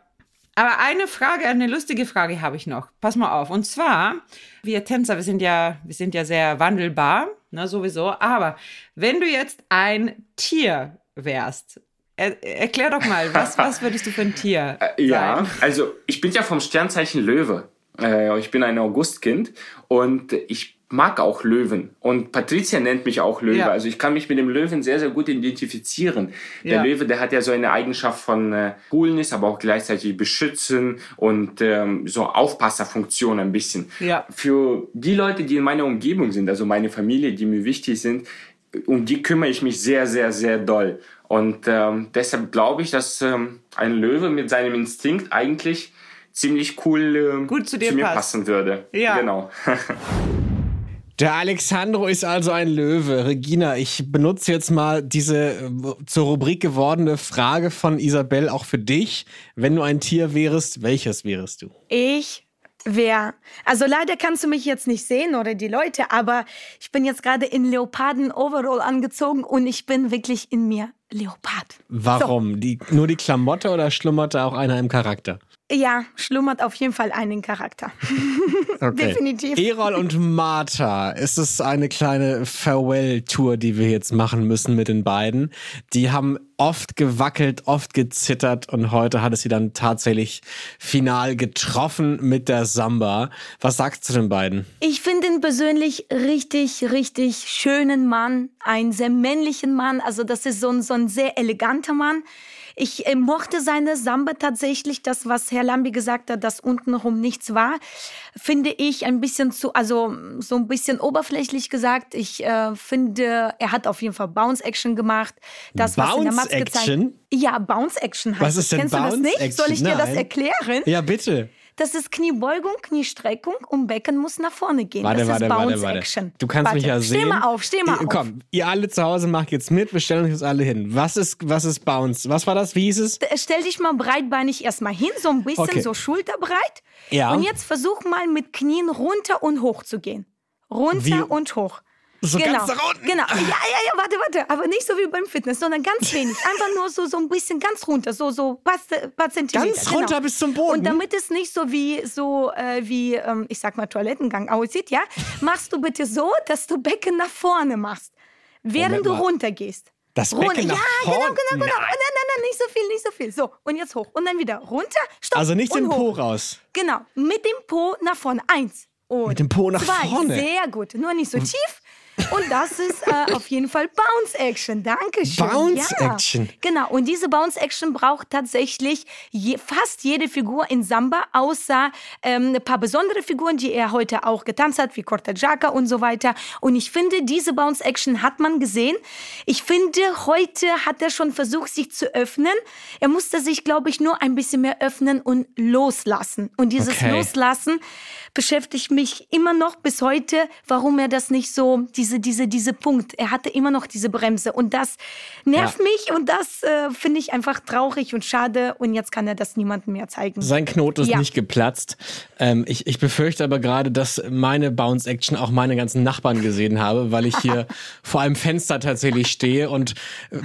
Aber eine Frage, eine lustige Frage habe ich noch. Pass mal auf. Und zwar, wir Tänzer, wir sind ja, wir sind ja sehr wandelbar, ne, sowieso. Aber wenn du jetzt ein Tier wärst, er, erklär doch mal, was, was würdest du für ein Tier Äh, Ja, sein? also ich bin ja vom Sternzeichen Löwe. Äh, ich bin ein Augustkind und ich mag auch Löwen. Und Patricia nennt mich auch Löwe. Ja. Also ich kann mich mit dem Löwen sehr, sehr gut identifizieren. Der Ja. Löwe, der hat ja so eine Eigenschaft von äh, Coolness, aber auch gleichzeitig beschützen und ähm, so Aufpasserfunktion ein bisschen. Ja. Für die Leute, die in meiner Umgebung sind, also meine Familie, die mir wichtig sind, um die kümmere ich mich sehr, sehr, sehr doll. Und ähm, deshalb glaube ich, dass ähm, ein Löwe mit seinem Instinkt eigentlich ziemlich cool ähm, Gut zu dir mir passt. passen würde. Ja. Genau. Der Alexandro ist also ein Löwe. Regina, ich benutze jetzt mal diese äh, zur Rubrik gewordene Frage von Isabel auch für dich. Wenn du ein Tier wärst, welches wärest du? Ich wäre, also leider kannst du mich jetzt nicht sehen oder die Leute, aber ich bin jetzt gerade in Leoparden-Overall angezogen und ich bin wirklich in mir Leopard. Warum? Die, nur die Klamotte oder schlummert da auch einer im Charakter? Ja, schlummert auf jeden Fall einen Charakter. Okay. Definitiv. Erol und Martha, ist es eine kleine Farewell-Tour, die wir jetzt machen müssen mit den beiden? Die haben oft gewackelt, oft gezittert und heute hat es sie dann tatsächlich final getroffen mit der Samba. Was sagst du den beiden? Ich finde ihn persönlich richtig, richtig schönen Mann, einen sehr männlichen Mann. Also das ist so ein, so ein sehr eleganter Mann. Ich äh, mochte seine Samba tatsächlich, das, was Herr Lambi gesagt hat, dass untenrum nichts war, finde ich ein bisschen zu, also so ein bisschen oberflächlich gesagt. Ich äh, finde, er hat auf jeden Fall Bounce-Action gemacht. Das, was in der Matz gezeigt? Ja, Bounce-Action heißt Was ist denn Kennst du das nicht? Bounce-Action? Soll ich dir das erklären? Ja, bitte. Das ist Kniebeugung, Kniestreckung und Becken muss nach vorne gehen. Warte, das warte, ist Bounce warte. Action. Du kannst warte. mich ja sehen. Steh mal auf, steh mal auf. Komm, ihr alle zu Hause macht jetzt mit, wir stellen uns jetzt alle hin. Was ist, was ist Bounce? Was war das? Wie hieß es? Äh, Stell dich mal breitbeinig erstmal hin, so ein bisschen Okay. so schulterbreit. Ja. Und jetzt versuch mal mit Knien runter und hoch zu gehen. Runter Wie- und hoch. So genau. ganz nach unten? Genau. Ja, ja, ja, warte, warte. Aber nicht so wie beim Fitness, sondern ganz wenig. Einfach nur so, so ein bisschen ganz runter. So, so paar, paar Zentimeter. Ganz runter bis zum Boden? Und damit es nicht so wie, so, äh, wie ähm, ich sag mal, Toilettengang aussieht, ja, machst du bitte so, dass du Becken nach vorne machst. Während Moment du runtergehst. Das Becken Runter. nach ja, vorne? genau, genau, genau. Nein. Nein, nein, nein, nicht so viel, nicht so viel. So, und jetzt hoch. Und dann wieder runter, stopp. Also nicht den Po raus. Genau, mit dem Po nach vorne. Eins. Und Mit dem Po nach zwei. vorne. Sehr gut. Nur nicht so tief. Und das ist äh, auf jeden Fall Bounce Action. Dankeschön. Bounce ja. Action. Genau. Und diese Bounce Action braucht tatsächlich je, fast jede Figur in Samba, außer ähm, ein paar besondere Figuren, die er heute auch getanzt hat, wie Cortagiaca und so weiter. Und ich finde, diese Bounce Action hat man gesehen. Ich finde, heute hat er schon versucht, sich zu öffnen. Er musste sich, glaube ich, nur ein bisschen mehr öffnen und loslassen. Und dieses Okay. Loslassen beschäftigt mich immer noch bis heute, warum er das nicht so, diese, diese, diese Punkt, er hatte immer noch diese Bremse und das nervt Ja. mich und das äh, finde ich einfach traurig und schade und jetzt kann er das niemandem mehr zeigen. Sein Knoten ist Ja. nicht geplatzt. Ähm, ich, ich befürchte aber gerade, dass meine Bounce-Action auch meine ganzen Nachbarn gesehen habe, weil ich hier vor einem Fenster tatsächlich stehe und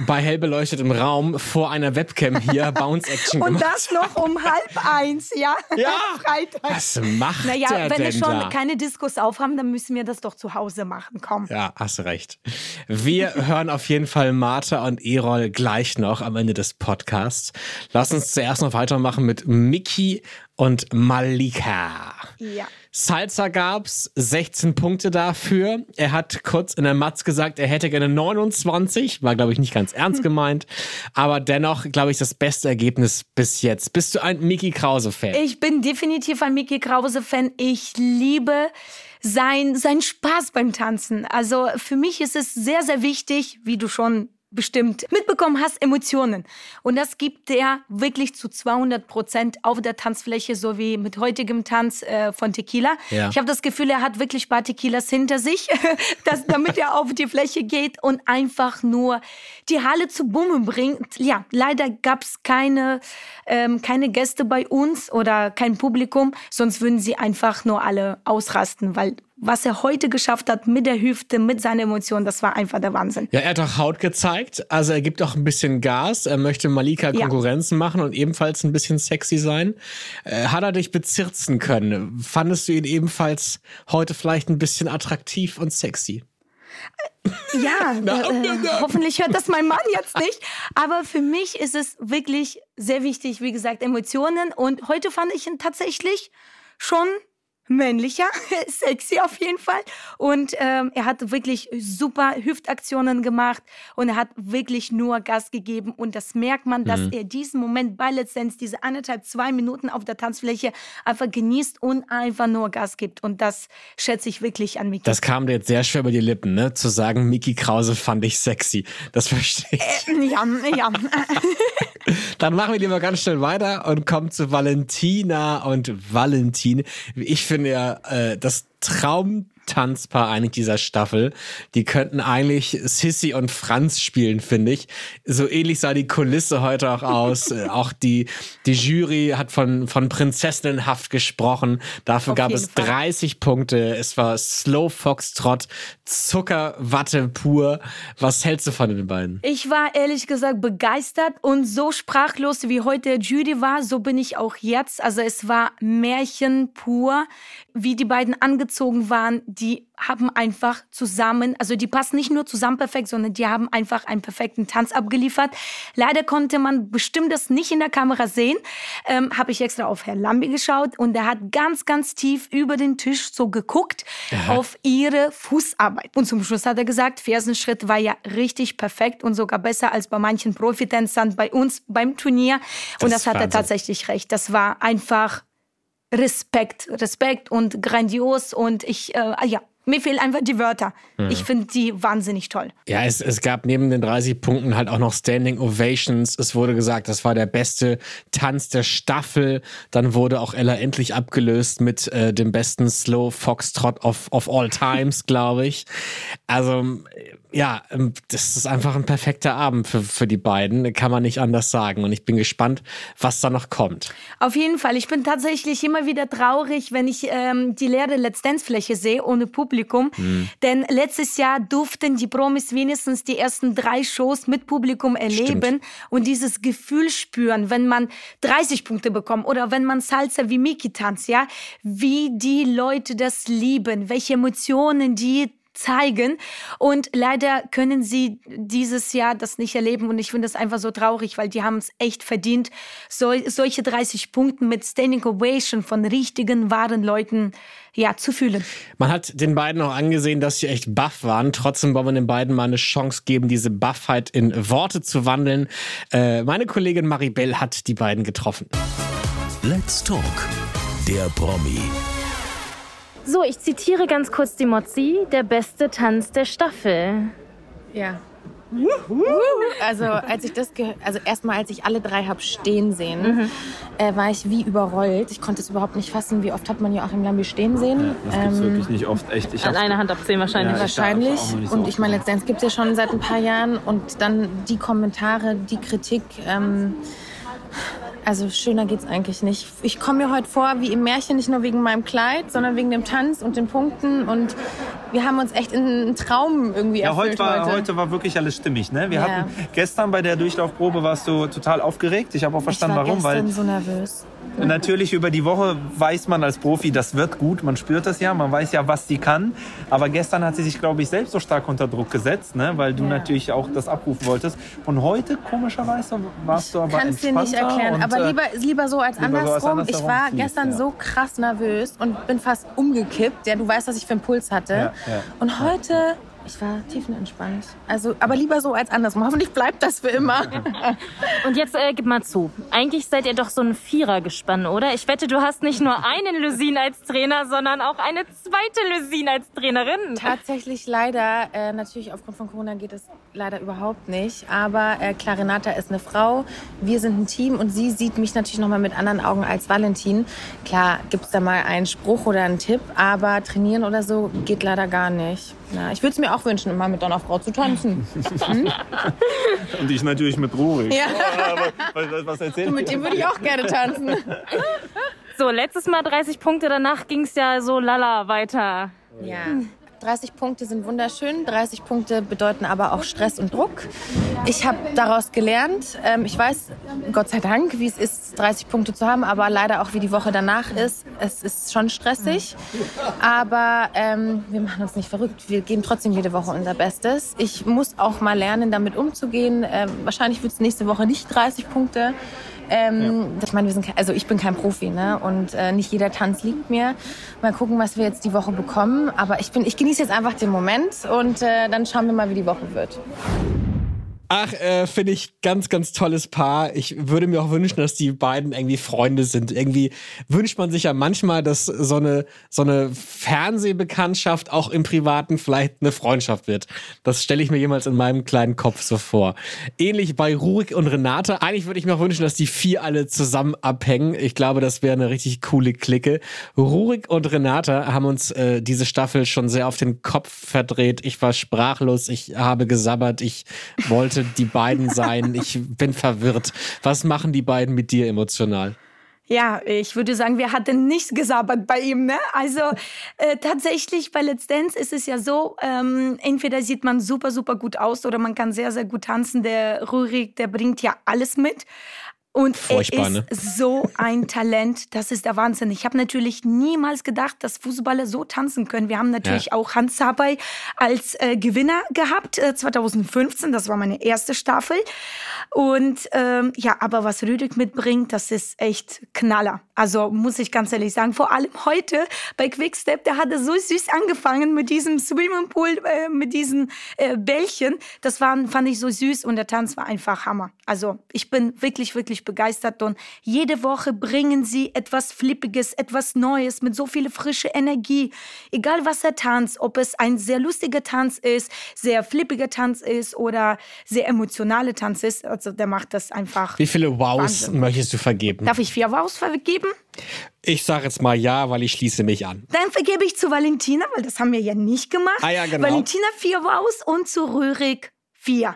bei hell beleuchtetem Raum vor einer Webcam hier Bounce-Action Und das noch um halb eins, ja? Ja. Freitag. Was macht Naja, der wenn wir schon da? keine Diskos aufhaben, dann müssen wir das doch zu Hause machen. Komm. Ja, hast recht. Wir hören auf jeden Fall Martha und Erol gleich noch am Ende des Podcasts. Lass uns zuerst noch weitermachen mit Mickey und Malika. Ja. Salsa gab's 16 Punkte dafür. Er hat kurz in der Matz gesagt, er hätte gerne 29. War, glaube ich, nicht ganz ernst gemeint. Aber dennoch, glaube ich, das beste Ergebnis bis jetzt. Bist du ein Mickey Krause-Fan? Ich bin definitiv ein Mickey Krause-Fan. Ich liebe sein, sein Spaß beim Tanzen. Also für mich ist es sehr, sehr wichtig, wie du schon bestimmt mitbekommen hast, Emotionen. Und das gibt er wirklich zu 200 Prozent auf der Tanzfläche, so wie mit heutigem Tanz äh, von Tequila. Ja. Ich habe das Gefühl, er hat wirklich ein paar Tequilas hinter sich, dass, damit er auf die Fläche geht und einfach nur die Halle zu Bummen bringt. Ja, leider gab es keine, ähm, keine Gäste bei uns oder kein Publikum, sonst würden sie einfach nur alle ausrasten, weil was er heute geschafft hat mit der Hüfte, mit seinen Emotionen, das war einfach der Wahnsinn. Ja, er hat auch Haut gezeigt. Also er gibt auch ein bisschen Gas. Er möchte Malika Ja. Konkurrenzen machen und ebenfalls ein bisschen sexy sein. Äh, hat er dich bezirzen können? Fandest du ihn ebenfalls heute vielleicht ein bisschen attraktiv und sexy? Ja, äh, äh, hoffentlich hört das mein Mann jetzt nicht. Aber für mich ist es wirklich sehr wichtig, wie gesagt, Emotionen. Und heute fand ich ihn tatsächlich schon männlicher, sexy auf jeden Fall. Und ähm, er hat wirklich super Hüftaktionen gemacht und er hat wirklich nur Gas gegeben. Und das merkt man, dass er diesen Moment bei Dance, diese anderthalb, zwei Minuten auf der Tanzfläche einfach genießt und einfach nur Gas gibt. Und das schätze ich wirklich an Miki. Das kam dir jetzt sehr schwer über die Lippen, ne? Zu sagen, Mickey Krause fand ich sexy. Das verstehe ich. ja, ja. Dann machen wir lieber ganz schnell weiter und kommen zu Valentina und Valentin. Ich finde ja, äh, das Traum Tanzpaar eigentlich dieser Staffel. Die könnten eigentlich Sissy und Franz spielen, finde ich. So ähnlich sah die Kulisse heute auch aus. Äh, auch die, die Jury hat von, von Prinzessinnenhaft gesprochen. Dafür Auf gab es Fall. 30 Punkte. Es war Slow Foxtrot, Zuckerwatte pur. Was hältst du von den beiden? Ich war ehrlich gesagt begeistert und so sprachlos wie heute Judy war, so bin ich auch jetzt. Also es war Märchen pur, wie die beiden angezogen waren. Die haben einfach zusammen, also die passen nicht nur zusammen perfekt, sondern die haben einfach einen perfekten Tanz abgeliefert. Leider konnte man bestimmt das nicht in der Kamera sehen. Ähm, Habe ich extra auf Herrn Lambi geschaut und er hat ganz, ganz tief über den Tisch so geguckt auf ihre Fußarbeit. Und zum Schluss hat er gesagt, Fersenschritt war ja richtig perfekt und sogar besser als bei manchen Profitänzern bei uns beim Turnier. und Das das hat er Wahnsinn. tatsächlich recht. Das war einfach Respekt, Respekt und grandios und ich, äh, ja, mir fehlen einfach die Wörter. Ich finde die wahnsinnig toll. Ja, es, es gab neben den 30 Punkten halt auch noch Standing Ovations. Es wurde gesagt, das war der beste Tanz der Staffel. Dann wurde auch Ella endlich abgelöst mit äh, dem besten Slow Foxtrot of, of all times, glaube ich. Also, ja, ähm, das ist einfach ein perfekter Abend für, für die beiden. Kann man nicht anders sagen. Und ich bin gespannt, was da noch kommt. Auf jeden Fall. Ich bin tatsächlich immer wieder traurig, wenn ich ähm, die leere Let's Dance-Fläche sehe, ohne Publikum. Denn letztes Jahr durften die Promis wenigstens die ersten drei Shows mit Publikum erleben und dieses Gefühl spüren, wenn man 30 Punkte bekommt oder wenn man Salsa wie Miki tanzt, ja, wie die Leute das lieben, welche Emotionen die zeigen. Und leider können sie dieses Jahr das nicht erleben. Und ich finde das einfach so traurig, weil die haben es echt verdient, so, solche 30 Punkte mit Standing Ovation von richtigen, wahren Leuten ja, zu fühlen. Man hat den beiden auch angesehen, dass sie echt baff waren. Trotzdem wollen wir den beiden mal eine Chance geben, diese Baffheit in Worte zu wandeln. Äh, meine Kollegin Maribel hat die beiden getroffen. Let's Talk, der Promi. So, ich zitiere ganz kurz die Mozzi. Der beste Tanz der Staffel. Ja. Also als ich das, also erstmal als ich alle drei hab stehen sehen, äh, war ich wie überrollt. Ich konnte es überhaupt nicht fassen. Wie oft hat man Joachim Lambi stehen sehen? Das gibt's Ähm, wirklich nicht oft. Echt, ich An einer Hand abzählen wahrscheinlich. Ja, ich wahrscheinlich. so Und ich meine, machen. Let's Dance gibt es ja schon seit ein paar Jahren. Und dann die Kommentare, die Kritik. Ähm, also schöner geht's eigentlich nicht. Ich komme mir heute vor wie im Märchen, nicht nur wegen meinem Kleid, sondern wegen dem Tanz und den Punkten. Und wir haben uns echt in einen Traum irgendwie Ja, erfüllt heute war, heute. heute war wirklich alles stimmig. Ne? Wir Ja. hatten gestern bei der Durchlaufprobe warst du total aufgeregt. Ich habe auch verstanden, ich war warum. Weil so nervös. Natürlich über die Woche weiß man als Profi, das wird gut. Man spürt das ja, man weiß ja, was sie kann. Aber gestern hat sie sich, glaube ich, selbst so stark unter Druck gesetzt, ne? weil du Ja. natürlich auch das abrufen wolltest. Und heute, komischerweise, warst du aber kann es dir nicht erklären. und, Aber äh, lieber, lieber so als lieber so als andersrum. ich war fließt, gestern ja. so krass nervös und bin fast umgekippt. Ja, du weißt, was ich für einen Puls hatte. Ja. Und heute, ich war tiefenentspannt. Also, aber lieber so als andersrum. Hoffentlich bleibt das für immer. Und jetzt äh, gib mal zu. Eigentlich seid ihr doch so ein Vierergespann, oder? Ich wette, du hast nicht nur einen Lusin als Trainer, sondern auch eine zweite Lusin als Trainerin. Tatsächlich leider, äh, natürlich aufgrund von Corona geht es leider überhaupt nicht. Aber äh, klar, Renata ist eine Frau, wir sind ein Team und sie sieht mich natürlich nochmal mit anderen Augen als Valentin. Klar, gibt es da mal einen Spruch oder einen Tipp, aber trainieren oder so geht leider gar nicht. Ja, ich würde es mir auch wünschen, immer mit einer Frau zu tanzen. Und ich natürlich mit Ruri. Ja. was, was erzählst mit dem würde ich auch gerne tanzen. So, letztes Mal 30 Punkte, danach ging es ja so lala weiter. Ja. 30 Punkte sind wunderschön, 30 Punkte bedeuten aber auch Stress und Druck. Ich habe daraus gelernt. Ähm, ich weiß, Gott sei Dank, wie es ist, 30 Punkte zu haben, aber leider auch, wie die Woche danach ist. Es ist schon stressig, aber ähm, wir machen uns nicht verrückt. Wir geben trotzdem jede Woche unser Bestes. Ich muss auch mal lernen, damit umzugehen. Ähm, wahrscheinlich wird es nächste Woche nicht 30 Punkte. Ähm, Ich meine, wir sind, also ich bin kein Profi, ne? Und äh, nicht jeder Tanz liegt mir. Mal gucken, was wir jetzt die Woche bekommen. Aber ich bin, ich genieße jetzt einfach den Moment und äh, dann schauen wir mal, wie die Woche wird. Ach, äh, finde ich ganz, ganz tolles Paar. Ich würde mir auch wünschen, dass die beiden irgendwie Freunde sind. Irgendwie wünscht man sich ja manchmal, dass so eine, so eine Fernsehbekanntschaft auch im Privaten vielleicht eine Freundschaft wird. Das stelle ich mir jemals in meinem kleinen Kopf so vor. Ähnlich bei Rurik und Renate. Eigentlich würde ich mir auch wünschen, dass die vier alle zusammen abhängen. Ich glaube, das wäre eine richtig coole Clique. Rurik und Renate haben uns äh, diese Staffel schon sehr auf den Kopf verdreht. Ich war sprachlos, ich habe gesabbert, ich wollte die beiden sein. Ich bin verwirrt. Was machen die beiden mit dir emotional? Ja, ich würde sagen, wir hatten nichts gesabbert bei ihm. Ne? Also äh, tatsächlich bei Let's Dance ist es ja so, ähm, entweder sieht man super, super gut aus oder man kann sehr, sehr gut tanzen. Der Rurik, der bringt ja alles mit. Und Furchtbar, er ist ne? so ein Talent, das ist der Wahnsinn. Ich habe natürlich niemals gedacht, dass Fußballer so tanzen können. Wir haben natürlich Ja. auch Hans Sabay als äh, Gewinner gehabt, äh, 2015, das war meine erste Staffel. Und ähm, ja, aber was Rüdig mitbringt, das ist echt Knaller. Also muss ich ganz ehrlich sagen, vor allem heute bei Quickstep, der hatte so süß angefangen mit diesem Swimmingpool, äh, mit diesen äh, Bällchen. Das waren, fand ich so süß und der Tanz war einfach Hammer. Also ich bin wirklich, wirklich begeistert und jede Woche bringen sie etwas Flippiges, etwas Neues mit so viel frische Energie. Egal was er tanzt, ob es ein sehr lustiger Tanz ist, sehr flippiger Tanz ist oder sehr emotionaler Tanz ist. Also der macht das einfach. Wie viele Wows Wahnsinn. möchtest du vergeben? Darf ich vier Wows vergeben? Ich sage jetzt mal ja, weil ich schließe mich an. Dann vergebe ich zu Valentina, weil das haben wir ja nicht gemacht. Ah ja, genau. Valentina vier Wows und zu Rührig vier.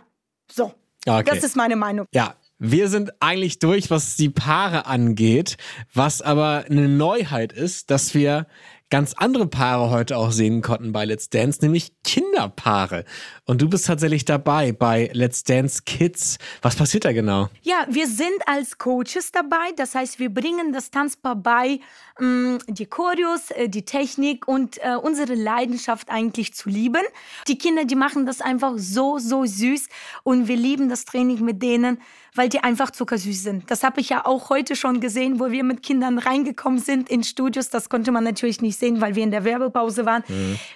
So, Okay. das ist meine Meinung. Ja, wir sind eigentlich durch, was die Paare angeht. Was aber eine Neuheit ist, dass wir ganz andere Paare heute auch sehen konnten bei Let's Dance, nämlich Kinderpaare. Und du bist tatsächlich dabei bei Let's Dance Kids. Was passiert da genau? Ja, wir sind als Coaches dabei. Das heißt, wir bringen das Tanzpaar bei, mh, die Choreos, äh, die Technik und äh, unsere Leidenschaft eigentlich zu lieben. Die Kinder, die machen das einfach so, so süß und wir lieben das Training mit denen, weil die einfach zuckersüß sind. Das habe ich ja auch heute schon gesehen, wo wir mit Kindern reingekommen sind in Studios. Das konnte man natürlich nicht sehen, weil wir in der Werbepause waren.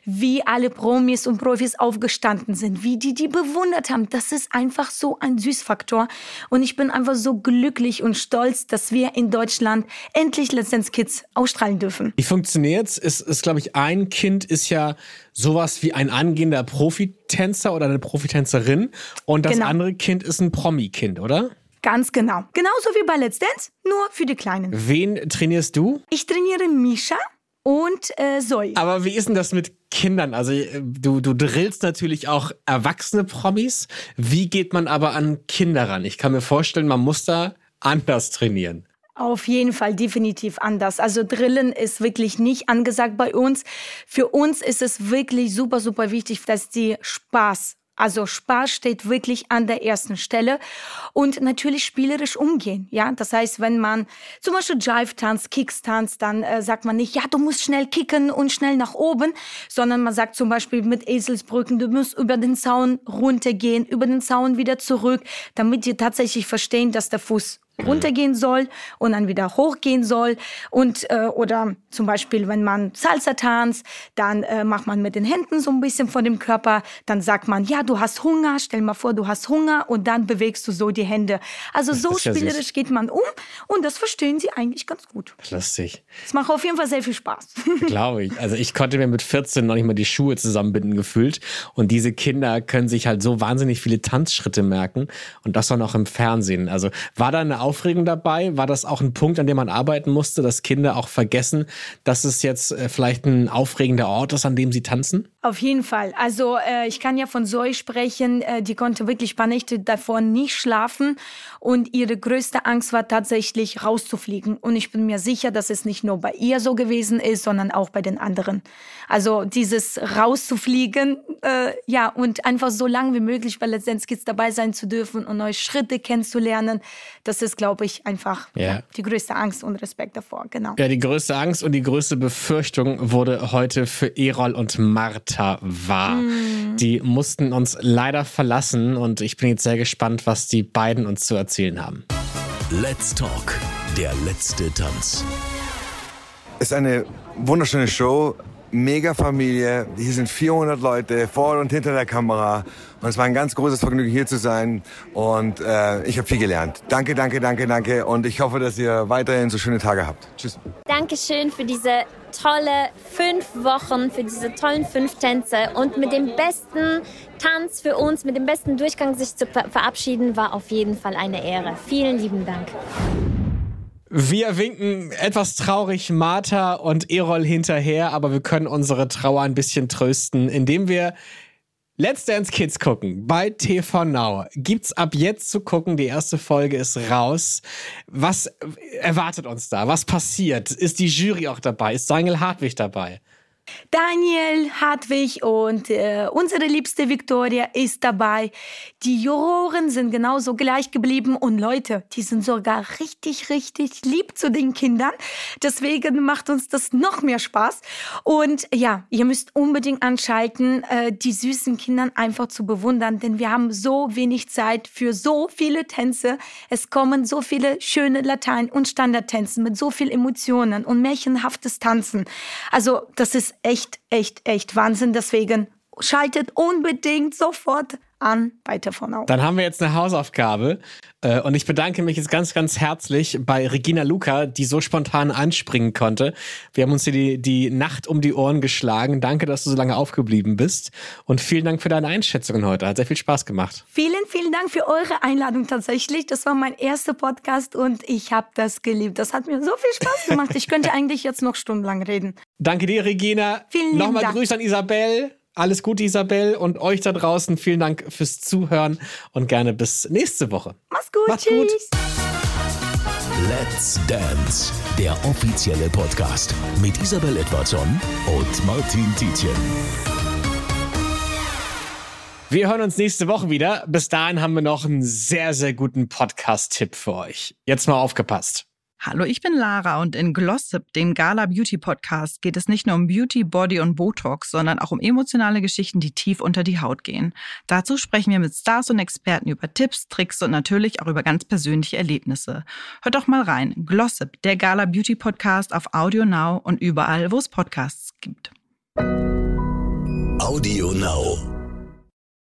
Wie alle Promis und Profis aufgestanden sind, wie die die bewundert haben. Das ist einfach so ein Süßfaktor. Und ich bin einfach so glücklich und stolz, dass wir in Deutschland endlich Let's Dance Kids ausstrahlen dürfen. Wie funktioniert's? Ist, ist glaube ich, ein Kind ist ja sowas wie ein angehender Profitänzer oder eine Profitänzerin und das Genau. andere Kind ist ein Promi-Kind, oder? Ganz genau. Genauso wie bei Let's Dance, nur für die Kleinen. Wen trainierst du? Ich trainiere Misha und äh, Zoe. Aber wie ist denn das mit Kindern? Also äh, du, du drillst natürlich auch erwachsene Promis. Wie geht man aber an Kinder ran? Ich kann mir vorstellen, man muss da anders trainieren. Auf jeden Fall definitiv anders. Also Drillen ist wirklich nicht angesagt bei uns. Für uns ist es wirklich super, super wichtig, dass die Spaß also Spaß steht wirklich an der ersten Stelle und natürlich spielerisch umgehen. Ja, das heißt, wenn man zum Beispiel Jive tanzt, Kicks tanzt, dann äh, sagt man nicht, ja, du musst schnell kicken und schnell nach oben, sondern man sagt zum Beispiel mit Eselsbrücken, du musst über den Zaun runtergehen, über den Zaun wieder zurück, damit die tatsächlich verstehen, dass der Fuß runtergehen soll und dann wieder hochgehen soll. Und äh, oder zum Beispiel, wenn man Salsa tanzt, dann äh, macht man mit den Händen so ein bisschen vor dem Körper. Dann sagt man, ja, du hast Hunger. Stell mal vor, du hast Hunger und dann bewegst du so die Hände. Also so ist ja spielerisch geht man um und das verstehen sie eigentlich ganz gut. Lustig. Es macht auf jeden Fall sehr viel Spaß. Glaube ich. Also ich konnte mir mit 14 noch nicht mal die Schuhe zusammenbinden gefühlt. Und diese Kinder können sich halt so wahnsinnig viele Tanzschritte merken. Und das dann auch im Fernsehen. Also war da eine Aufregung dabei? War das auch ein Punkt, an dem man arbeiten musste, dass Kinder auch vergessen, dass es jetzt äh, vielleicht ein aufregender Ort ist, an dem sie tanzen? Auf jeden Fall. Also äh, ich kann ja von Zoe sprechen, äh, die konnte wirklich ein paar Nächte davor nicht schlafen und ihre größte Angst war tatsächlich rauszufliegen. Und ich bin mir sicher, dass es nicht nur bei ihr so gewesen ist, sondern auch bei den anderen. Also dieses rauszufliegen, äh, ja, und einfach so lange wie möglich bei Let's Kids dabei sein zu dürfen und neue Schritte kennenzulernen, das ist, glaube ich, einfach Ja. ja, die größte Angst und Respekt davor. Genau. Ja, die größte Angst und die größte Befürchtung wurde heute für Erol und Martha wahr. Die mussten uns leider verlassen und ich bin jetzt sehr gespannt, was die beiden uns zu erzählen haben. Let's Talk, der letzte Tanz. ist eine wunderschöne Show. Mega Familie. Hier sind 400 Leute vor und hinter der Kamera. Und es war ein ganz großes Vergnügen, hier zu sein. Und äh, ich habe viel gelernt. Danke, danke, danke, danke. Und ich hoffe, dass ihr weiterhin so schöne Tage habt. Tschüss. Dankeschön für diese tolle fünf Wochen, für diese tollen fünf Tänze. Und mit dem besten Tanz für uns, mit dem besten Durchgang sich zu verabschieden, war auf jeden Fall eine Ehre. Vielen lieben Dank. Wir winken etwas traurig Martha und Erol hinterher, aber wir können unsere Trauer ein bisschen trösten, indem wir Let's Dance Kids gucken bei TV Now. Gibt's ab jetzt zu gucken. Die erste Folge ist raus. Was erwartet uns da? Was passiert? Ist die Jury auch dabei? Ist Daniel Hartwig dabei? Daniel Hartwig und äh, unsere liebste Victoria ist dabei. Die Juroren sind genauso gleich geblieben und Leute, die sind sogar richtig, richtig lieb zu den Kindern. Deswegen macht uns das noch mehr Spaß. Und ja, ihr müsst unbedingt anschalten, äh, die süßen Kinder einfach zu bewundern, denn wir haben so wenig Zeit für so viele Tänze. Es kommen so viele schöne Latein- und Standardtänze mit so viel Emotionen und märchenhaftes Tanzen. Also das ist echt, echt, echt Wahnsinn. Deswegen schaltet unbedingt sofort an bei TV Now. Dann haben wir jetzt eine Hausaufgabe äh, und ich bedanke mich jetzt ganz, ganz herzlich bei Regina Luca, die so spontan anspringen konnte. Wir haben uns hier die, die Nacht um die Ohren geschlagen. Danke, dass du so lange aufgeblieben bist und vielen Dank für deine Einschätzungen heute. Hat sehr viel Spaß gemacht. Vielen, vielen Dank für eure Einladung tatsächlich. Das war mein erster Podcast und ich habe das geliebt. Das hat mir so viel Spaß gemacht. Ich könnte eigentlich jetzt noch stundenlang reden. Danke dir, Regina. Vielen Nochmal Dank. Grüße an Isabel. Alles Gute, Isabel, und euch da draußen. Vielen Dank fürs Zuhören und gerne bis nächste Woche. Mach's gut. Macht's tschüss. gut. Let's Dance, der offizielle Podcast mit Isabel Edwardson und Martin Tietjen. Wir hören uns nächste Woche wieder. Bis dahin haben wir noch einen sehr, sehr guten Podcast-Tipp für euch. Jetzt mal aufgepasst. Hallo, ich bin Lara und in Glossip, dem Gala Beauty Podcast, geht es nicht nur um Beauty, Body und Botox, sondern auch um emotionale Geschichten, die tief unter die Haut gehen. Dazu sprechen wir mit Stars und Experten über Tipps, Tricks und natürlich auch über ganz persönliche Erlebnisse. Hört doch mal rein. Glossip, der Gala Beauty Podcast auf Audio Now und überall, wo es Podcasts gibt. Audio Now.